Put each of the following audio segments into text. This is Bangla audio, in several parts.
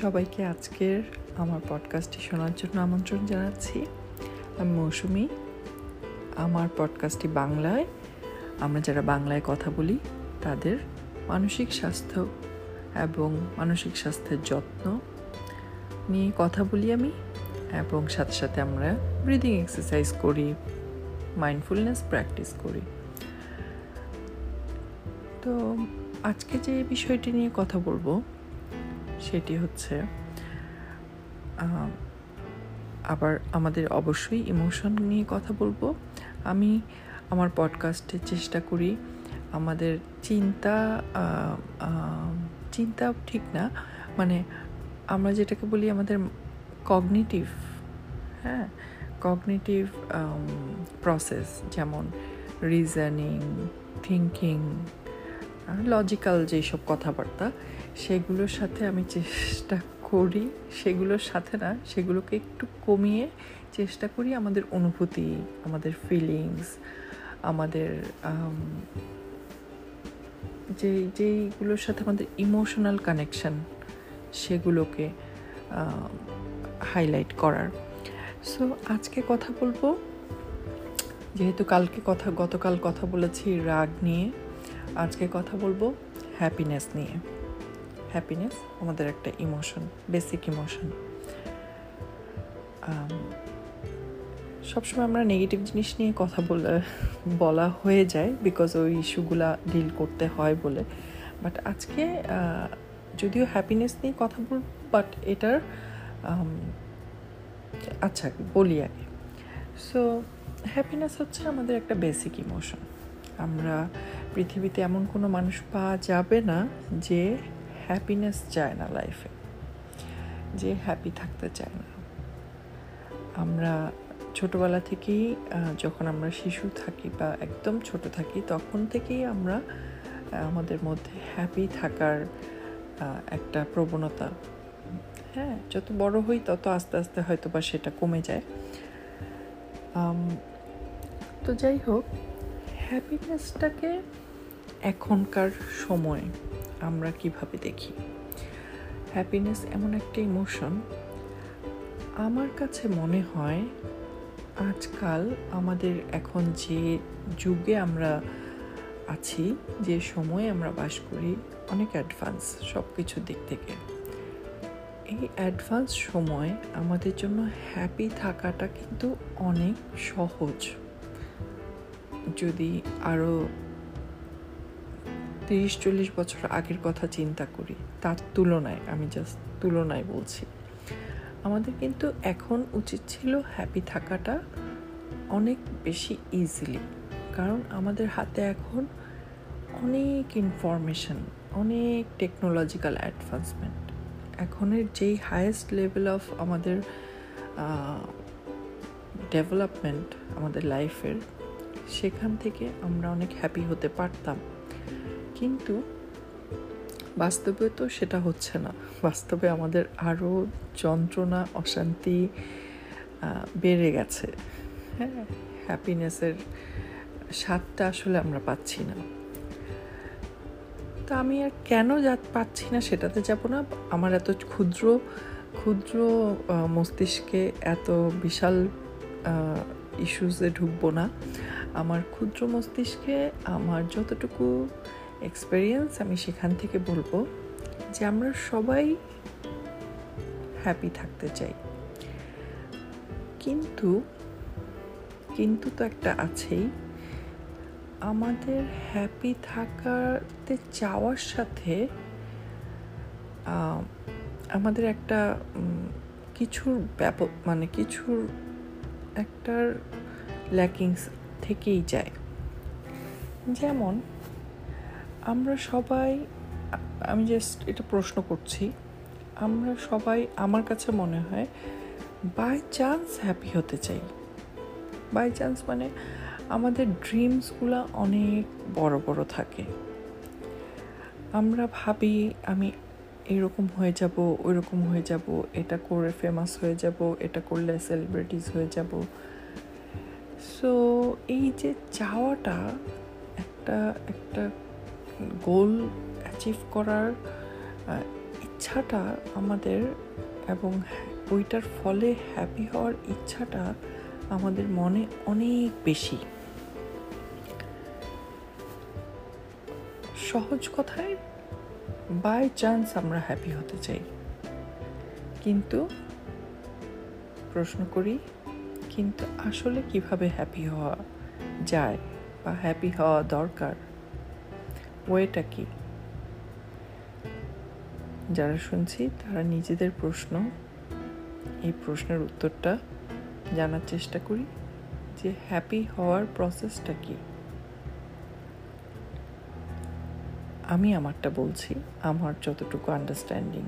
সবাইকে আজকের আমার পডকাস্টটি শোনার জন্য আমন্ত্রণ জানাচ্ছি। আমি মৌসুমি। আমার পডকাস্টটি বাংলায়। আমরা যারা বাংলায় কথা বলি, তাদের মানসিক স্বাস্থ্য এবং মানসিক স্বাস্থ্যের যত্ন নিয়ে কথা বলি আমি এবং সাথে সাথে আমরা ব্রিদিং এক্সারসাইজ করি মাইন্ডফুলনেস প্র্যাকটিস করি। তো আজকে যে বিষয়টি নিয়ে কথা বলব সেটি হচ্ছে আবার আমাদের অবশ্যই ইমোশন নিয়ে কথা বলব। আমি আমার পডকাস্টে চেষ্টা করি আমাদের চিন্তা চিন্তা ঠিক না মানে আমরা যেটাকে বলি আমাদের কগনিটিভ হ্যাঁ কগনিটিভ প্রসেস যেমন রিজনিং থিঙ্কিং লজিক্যাল যেসব কথাবার্তা, সেগুলোর সাথে আমি চেষ্টা করি, সেগুলোর সাথে না, সেগুলোকে একটু কমিয়ে চেষ্টা করি আমাদের অনুভূতি, আমাদের ফিলিংস আমাদের যে যেইগুলোর সাথে আমাদের ইমোশনাল কানেকশান সেগুলোকে হাইলাইট করার। সো আজকে কথা বলব, যেহেতু কালকে কথা, গতকাল কথা বলেছি রাগ নিয়ে। আজকে কথা বলব হ্যাপিনেস নিয়ে। হ্যাপিনেস আমাদের একটা ইমোশন বেসিক ইমোশন সবসময় আমরা নেগেটিভ জিনিস নিয়ে কথা বলে, বলা হয়ে যায় বিকজ ওই ইস্যুগুলা ডিল করতে হয় বলে। বাট আজকে যদিও হ্যাপিনেস নিয়ে কথা বল বাট এটার আচ্ছা বলি আগে। সো হ্যাপিনেস হচ্ছে আমাদের একটা বেসিক ইমোশন আমরা পৃথিবীতে এমন কোনো মানুষ পাওয়া যাবে না যে হ্যাপিনেস চায় না লাইফে যে হ্যাপি থাকতে চায় না। আমরা ছোটোবেলা থেকেই যখন আমরা শিশু থাকি বা একদম ছোট থাকি, তখন থেকেই আমরা আমাদের মধ্যে হ্যাপি থাকার একটা প্রবণতা। হ্যাঁ যত বড় হই তত আস্তে আস্তে হয়তো বা সেটা কমে যায়। তো যাই হোক হ্যাপিনেসটাকে এখনকার সময় আমরা কীভাবে দেখি? হ্যাপিনেস এমন একটা ইমোশন আমার কাছে মনে হয় আজকাল আমাদের এখন যে যুগে আমরা আছি, যে সময়ে আমরা বাস করি, অনেক অ্যাডভান্স সব কিছুর দিক থেকে। এই অ্যাডভান্স সময় আমাদের জন্য হ্যাপি থাকাটা কিন্তু অনেক সহজ। যদি আরও তিরিশ চল্লিশ বছর আগের কথা চিন্তা করি, তার তুলনায়, আমি জাস্ট তুলনায় বলছি। আমাদের কিন্তু এখন উচিত ছিল হ্যাপি থাকাটা অনেক বেশি ইজিলি কারণ আমাদের হাতে এখন অনেক ইনফরমেশন অনেক টেকনোলজিক্যাল অ্যাডভান্সমেন্ট এখনের যেই হায়েস্ট লেভেল অফ আমাদের ডেভেলপমেন্ট আমাদের লাইফের সেখান থেকে আমরা অনেক হ্যাপি হতে পারতাম। কিন্তু বাস্তবে তো সেটা হচ্ছে না। বাস্তবে আমাদের আরও যন্ত্রণা, অশান্তি বেড়ে গেছে। হ্যাঁ হ্যাপিনেসের স্বাদটা আসলে আমরা পাচ্ছি না। তা আমি আর কেন যা পাচ্ছি না সেটাতে যাব না। আমার এত ক্ষুদ্র ক্ষুদ্র মস্তিষ্কে এত বিশাল ইস্যুসে ঢুকবো না। আমার ক্ষুদ্র মস্তিষ্কে আমার যতটুকু এক্সপেরিয়েন্স আমি সেখান থেকে বলব যে আমরা সবাই হ্যাপি থাকতে চাই। কিন্তু কিন্তু তো একটা আছেই। আমাদের হ্যাপি থাকাতে চাওয়ার সাথে আমাদের একটা কিছুর ব্যাপক মানে কিছুর একটার ল্যাকিংস থেকেই যায়। যেমন, আমরা সবাই, আমি জাস্ট এটা প্রশ্ন করছি, আমরা সবাই, আমার কাছে মনে হয় বাই চান্স হ্যাপি হতে চাই। বাই চান্স মানে আমাদের ড্রিমসগুলো অনেক বড় বড় থাকে। আমরা ভাবি, আমি এরকম হয়ে যাব, ওইরকম হয়ে যাব, এটা করে ফেমাস হয়ে যাব, এটা করলে সেলিব্রিটিস হয়ে যাব। সো এই যে চাওয়াটা একটা একটা গোল অ্যাচিভ করার ইচ্ছাটা আমাদের এবং ওইটার ফলে হ্যাপি হওয়ার ইচ্ছাটা আমাদের মনে অনেক বেশি। সহজ কথায় বাই চান্স আমরা হ্যাপি হতে চাই। কিন্তু প্রশ্ন করি কিন্তু আসলে কীভাবে হ্যাপি হওয়া যায় বা হ্যাপি হওয়া দরকার? ওয়েটা কি? যারা শুনছি, তারা নিজেদের প্রশ্ন, এই প্রশ্নের উত্তরটা জানার চেষ্টা করি যে হ্যাপি হওয়ার প্রসেসটা কি? আমি আমারটা বলছি, আমার যতটুকু আন্ডারস্ট্যান্ডিং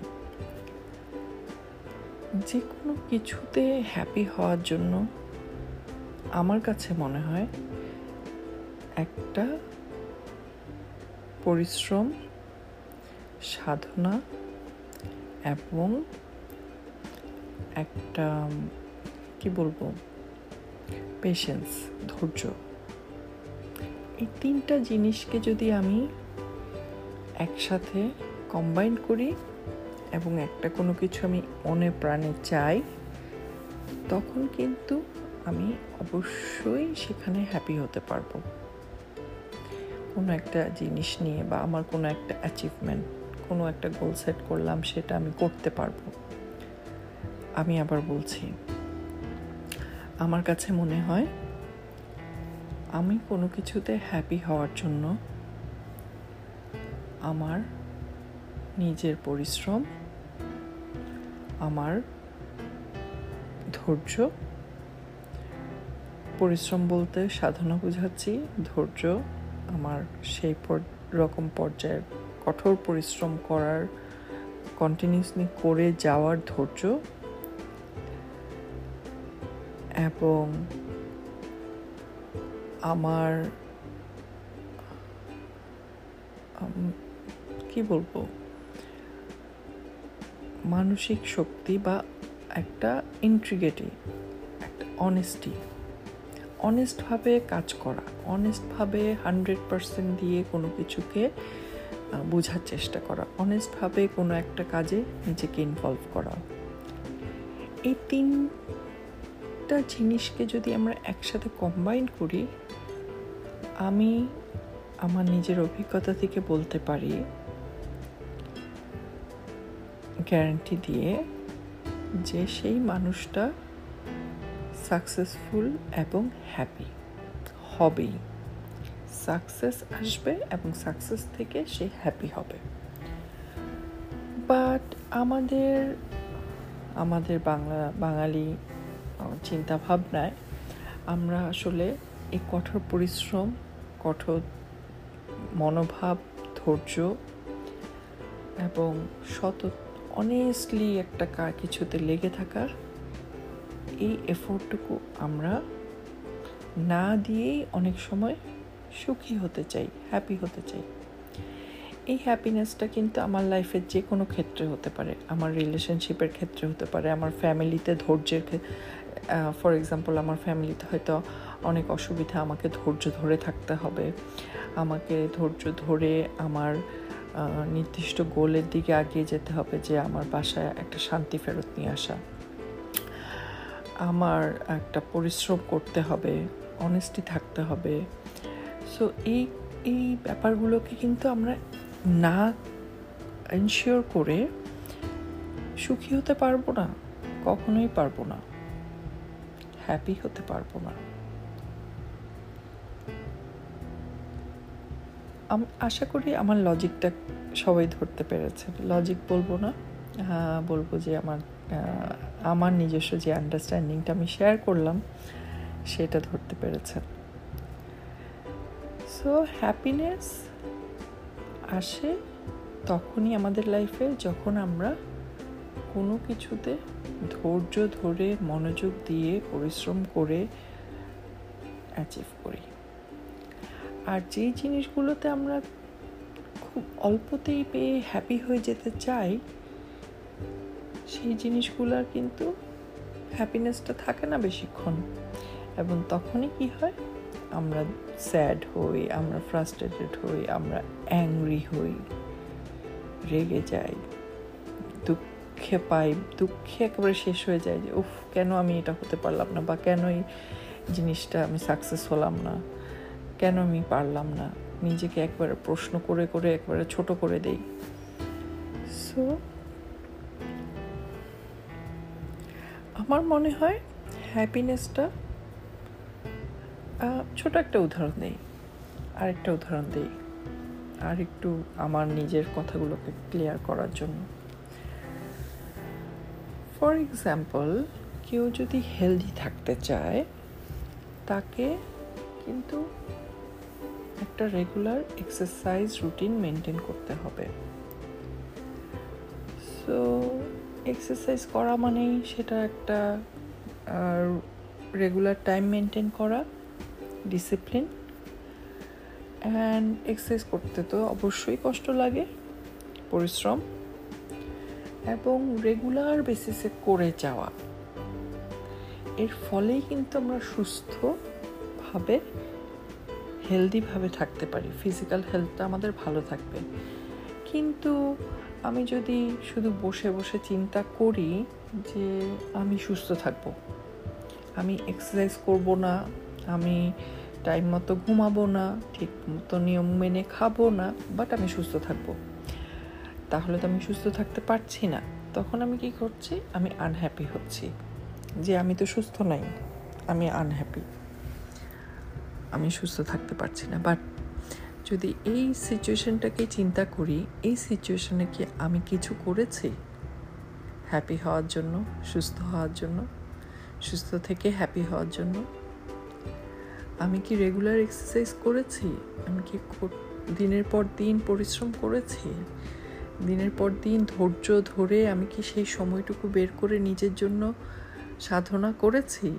যে কোনো কিছুতে হ্যাপি হওয়ার জন্য আমার কাছে মনে হয় একটা পরিশ্রম, সাধনা এবং একটা, কি বলব পেশেন্স ধৈর্য। এই তিনটা জিনিসকে যদি আমি একসাথে কম্বাইন করি এবং একটা কোনো কিছু আমি মনে প্রাণে চাই, তখন কিন্তু আমি অবশ্যই সেখানে হ্যাপি হতে পারব। কোনো একটা জিনিস নিয়ে বা আমার কোনো একটা অ্যাচিভমেন্ট কোনো একটা গোল সেট করলাম, সেটা আমি করতে পারব। আমি আবার বলছি, আমার কাছে মনে হয় আমি কোনো কিছুতে হ্যাপি হওয়ার জন্য আমার নিজের পরিশ্রম, আমার ধৈর্য পরিশ্রম বলতে সাধনা বোঝাচ্ছি, ধৈর্য, আমার সেই রকম পর্যায়ের কঠোর পরিশ্রম করার কন্টিনিউসলি করে যাওয়ার ধৈর্য এবং আমার কি বলব? মানসিক শক্তি বা একটা ইন্ট্রিগেটি একটা অনেস্টি অনেস্টভাবে কাজ করা অনেস্টভাবে হান্ড্রেড পারসেন্ট দিয়ে কোনো কিছুকে বোঝার চেষ্টা করা অনেস্টভাবে কোনো একটা কাজে নিজেকে ইনভলভ করা। এই তিনটা জিনিসকে যদি আমরা একসাথে কম্বাইন করি, আমি আমার নিজের অভিজ্ঞতা থেকে বলতে পারি গ্যারান্টি দিয়ে যে সেই মানুষটা সাকসেসফুল এবং হ্যাপি হবেই। সাকসেস আসবে এবং সাকসেস থেকে সে হ্যাপি হবে। বাট আমাদের আমাদের বাংলা, বাঙালি চিন্তাভাবনায় আমরা আসলে এই কঠোর পরিশ্রম, কঠোর মনোভাব, ধৈর্য এবং সত অনেস্টলি একটা কিছুতে লেগে থাকার এই এফোর্টটুকু আমরা না দিয়েই অনেক সময় সুখী হতে চাই হ্যাপি হতে চাই। এই হ্যাপিনেসটা কিন্তু আমার লাইফের যে কোনো ক্ষেত্রে হতে পারে, আমার রিলেশনশিপের ক্ষেত্রে হতে পারে, আমার ফ্যামিলিতে ধৈর্যের ফর এক্সাম্পল আমার ফ্যামিলিতে হয়তো অনেক অসুবিধা, আমাকে ধৈর্য ধরে থাকতে হবে, আমাকে ধৈর্য ধরে আমার নির্দিষ্ট গোলের দিকে আগিয়ে যেতে হবে যে আমার বাসায় একটা শান্তি ফেরত নিয়ে আসা। আমার একটা পরিশ্রম করতে হবে অনেস্টি থাকতে হবে। সো এই এই ব্যাপারগুলোকে কিন্তু আমরা না এনশিওর করে সুখী হতে পারব না, কখনোই পারব না। হ্যাপি হতে পারব না। আশা করি আমার লজিকটা সবাই ধরতে পেরেছে। লজিক বলব না বলব যে আমার আমার নিজস্ব যে আন্ডারস্ট্যান্ডিংটা আমি শেয়ার করলাম, সেটা ধরতে পেরেছেন সো হ্যাপিনেস আসে তখনই আমাদের লাইফে যখন আমরা কোনো কিছুতে ধৈর্য ধরে, মনোযোগ দিয়ে, পরিশ্রম করে অ্যাচিভ করি। আর যেই জিনিসগুলোতে আমরা খুব অল্পতেই পেয়ে হ্যাপি হয়ে যেতে চাই সেই জিনিসগুলোর কিন্তু হ্যাপিনেসটা থাকে না বেশিক্ষণ। এবং তখনই কি হয়? আমরা স্যাড হই, আমরা ফ্রাস্ট্রেটেড হই, আমরা অ্যাংরি হই, রেগে যাই, দুঃখে পাই, দুঃখে একেবারে শেষ হয়ে যায় যে, উফ, কেন আমি এটা হতে পারলাম না? বা কেন এই জিনিসটা আমি সাকসেস হলাম না? কেন আমি পারলাম না? নিজেকে একবারে প্রশ্ন করে করে, একবারে ছোট করে দেই। সো আমার মনে হয় হ্যাপিনেসটা ছোট একটা উদাহরণ দেই, আরেকটা উদাহরণ দিই, আর একটু আমার নিজের কথাগুলোকে ক্লিয়ার করার জন্য। ফর এক্সাম্পল কেউ যদি হেলদি থাকতে চায়, তাকে কিন্তু একটা রেগুলার এক্সারসাইজ রুটিন মেনটেন করতে হবে। সো এক্সারসাইজ করা মানেই সেটা একটা রেগুলার টাইম মেনটেন করা ডিসিপ্লিন অ্যান্ড এক্সারসাইজ করতে তো অবশ্যই কষ্ট লাগে, পরিশ্রম, এবং রেগুলার বেসিসে করে যাওয়া। এর ফলেই কিন্তু আমরা সুস্থভাবে হেলদিভাবে থাকতে পারি। ফিজিক্যাল হেলথটা আমাদের ভালো থাকবে। কিন্তু আমি যদি শুধু বসে বসে চিন্তা করি যে আমি সুস্থ থাকব, আমি এক্সারসাইজ করব না, আমি টাইম মতো ঘুমাবো না, ঠিক মতো নিয়ম মেনে খাব না বাট আমি সুস্থ থাকব, তাহলে তো আমি সুস্থ থাকতে পারছি না। তখন আমি কি করছি? আমি আনহ্যাপি হচ্ছি যে আমি তো সুস্থ নাই, আমি আনহ্যাপি আমি সুস্থ থাকতে পারছি না বাট যদি এই সিচুয়েশনটাকে চিন্তা করি, এই সিচুয়েশনে কি আমি কিছু করেছি? হ্যাপি হওয়ার জন্য, সুস্থ হওয়ার জন্য, সুস্থ থেকে হ্যাপি হওয়ার জন্য? আমি কি রেগুলার এক্সারসাইজ করেছি? আমি কি দিনের পর দিন পরিশ্রম করেছি? দিনের পর দিন ধৈর্য ধরে আমি কি সেই সময়টুকু বের করে নিজের জন্য সাধনা করেছি?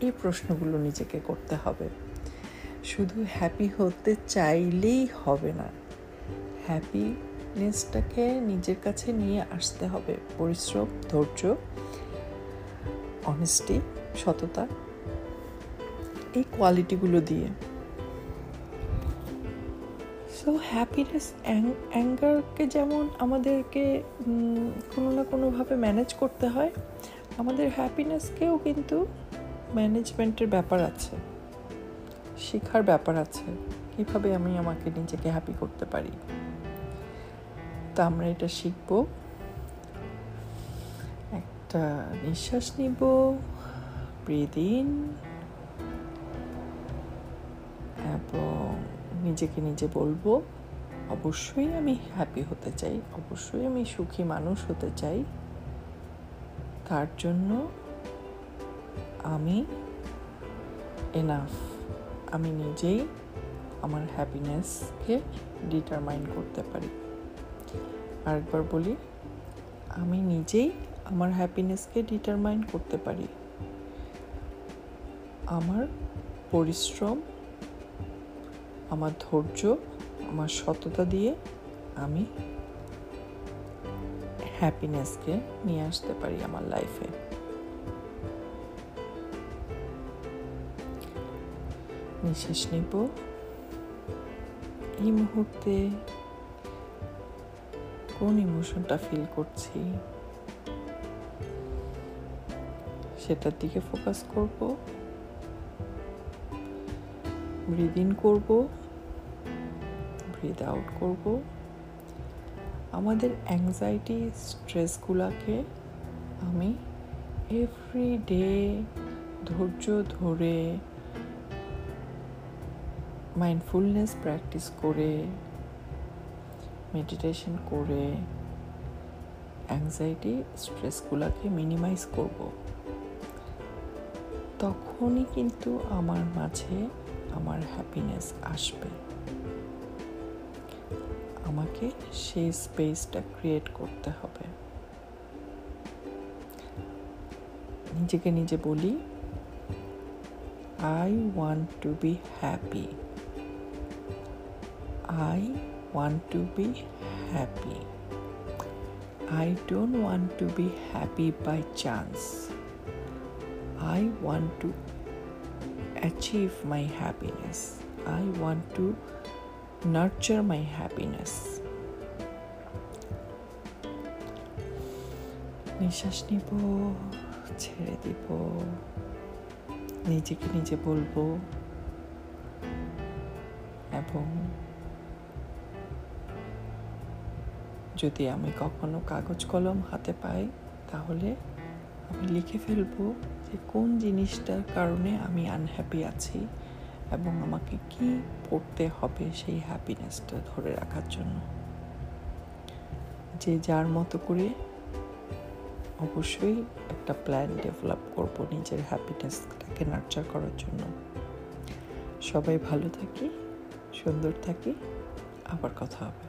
এই প্রশ্নগুলো নিজেকে করতে হবে। শুধু হ্যাপি হতে চাইলেই হবে না। হ্যাপিনেসটাকে নিজের কাছে নিয়ে আসতে হবে। পরিশ্রম, ধৈর্য অনেস্টি সততা, এই কোয়ালিটিগুলো দিয়ে। সো হ্যাপিনেস অ্যাঙ্গারকে যেমন আমাদেরকে কোনো না কোনোভাবে ম্যানেজ করতে হয়, আমাদের হ্যাপিনেসকেও কিন্তু ম্যানেজমেন্টের ব্যাপার আছে। শেখার ব্যাপার আছে। কীভাবে আমি আমাকে নিজেকে হ্যাপি করতে পারি? তা আমরা এটা শিখব। একটা নিঃশ্বাস নিব। ইন এবং নিজেকে নিজে বলব, অবশ্যই আমি হ্যাপি হতে চাই। অবশ্যই আমি সুখী মানুষ হতে চাই। তার জন্য আমি এনাফ আমি নিজেই আমার হ্যাপিনেসকে ডিটারমাইন করতে পারি। আরেকবার বলি, আমি নিজেই আমার হ্যাপিনেসকে ডিটারমাইন করতে পারি। আমার পরিশ্রম, আমার ধৈর্য, আমার সততা দিয়ে আমি হ্যাপিনেসকে নিয়ে আসতে পারি আমার লাইফে নিঃশ্বাস নিব। এই মুহূর্তে কোন ইমোশনটা ফিল করছি? সেটার দিকে ফোকাস করব। ব্রিদ ইন করব। ব্রিদ আউট করব। আমাদের অ্যাংজাইটি স্ট্রেসগুলোকে আমি এভরি ডে ধৈর্য ধরে মাইন্ডফুলনেস প্র্যাকটিস করে মেডিটেশন করে অ্যাংজাইটি স্ট্রেসগুলোকে মিনিমাইজ করব। তখনই কিন্তু আমার মাঝে আমার হ্যাপিনেস আসবে। আমাকে সেই স্পেসটা ক্রিয়েট করতে হবে। নিজেকে নিজে বলি I want to be happy I want to be happy. I don't want to be happy by chance. I want to achieve my happiness. I want to nurture my happiness. নিঃশ্বাস নিব ছেড়ে দিব নিজেকে নিজে বলবো এবং যদি আমি কখনো কাগজ কলম হাতে পাই, তাহলে আমি লিখে ফেলব যে কোন জিনিসটার কারণে আমি আনহ্যাপি আছি এবং আমাকে কি পড়তে হবে সেই হ্যাপিনেসটা ধরে রাখার জন্য। যে যার মতো করে অবশ্যই একটা প্ল্যান ডেভেলপ করব নিজের হ্যাপিনেসটাকে নার্চার করার জন্য। সবাই ভালো থাকি, সুন্দর থাকি, আবার কথা হবে।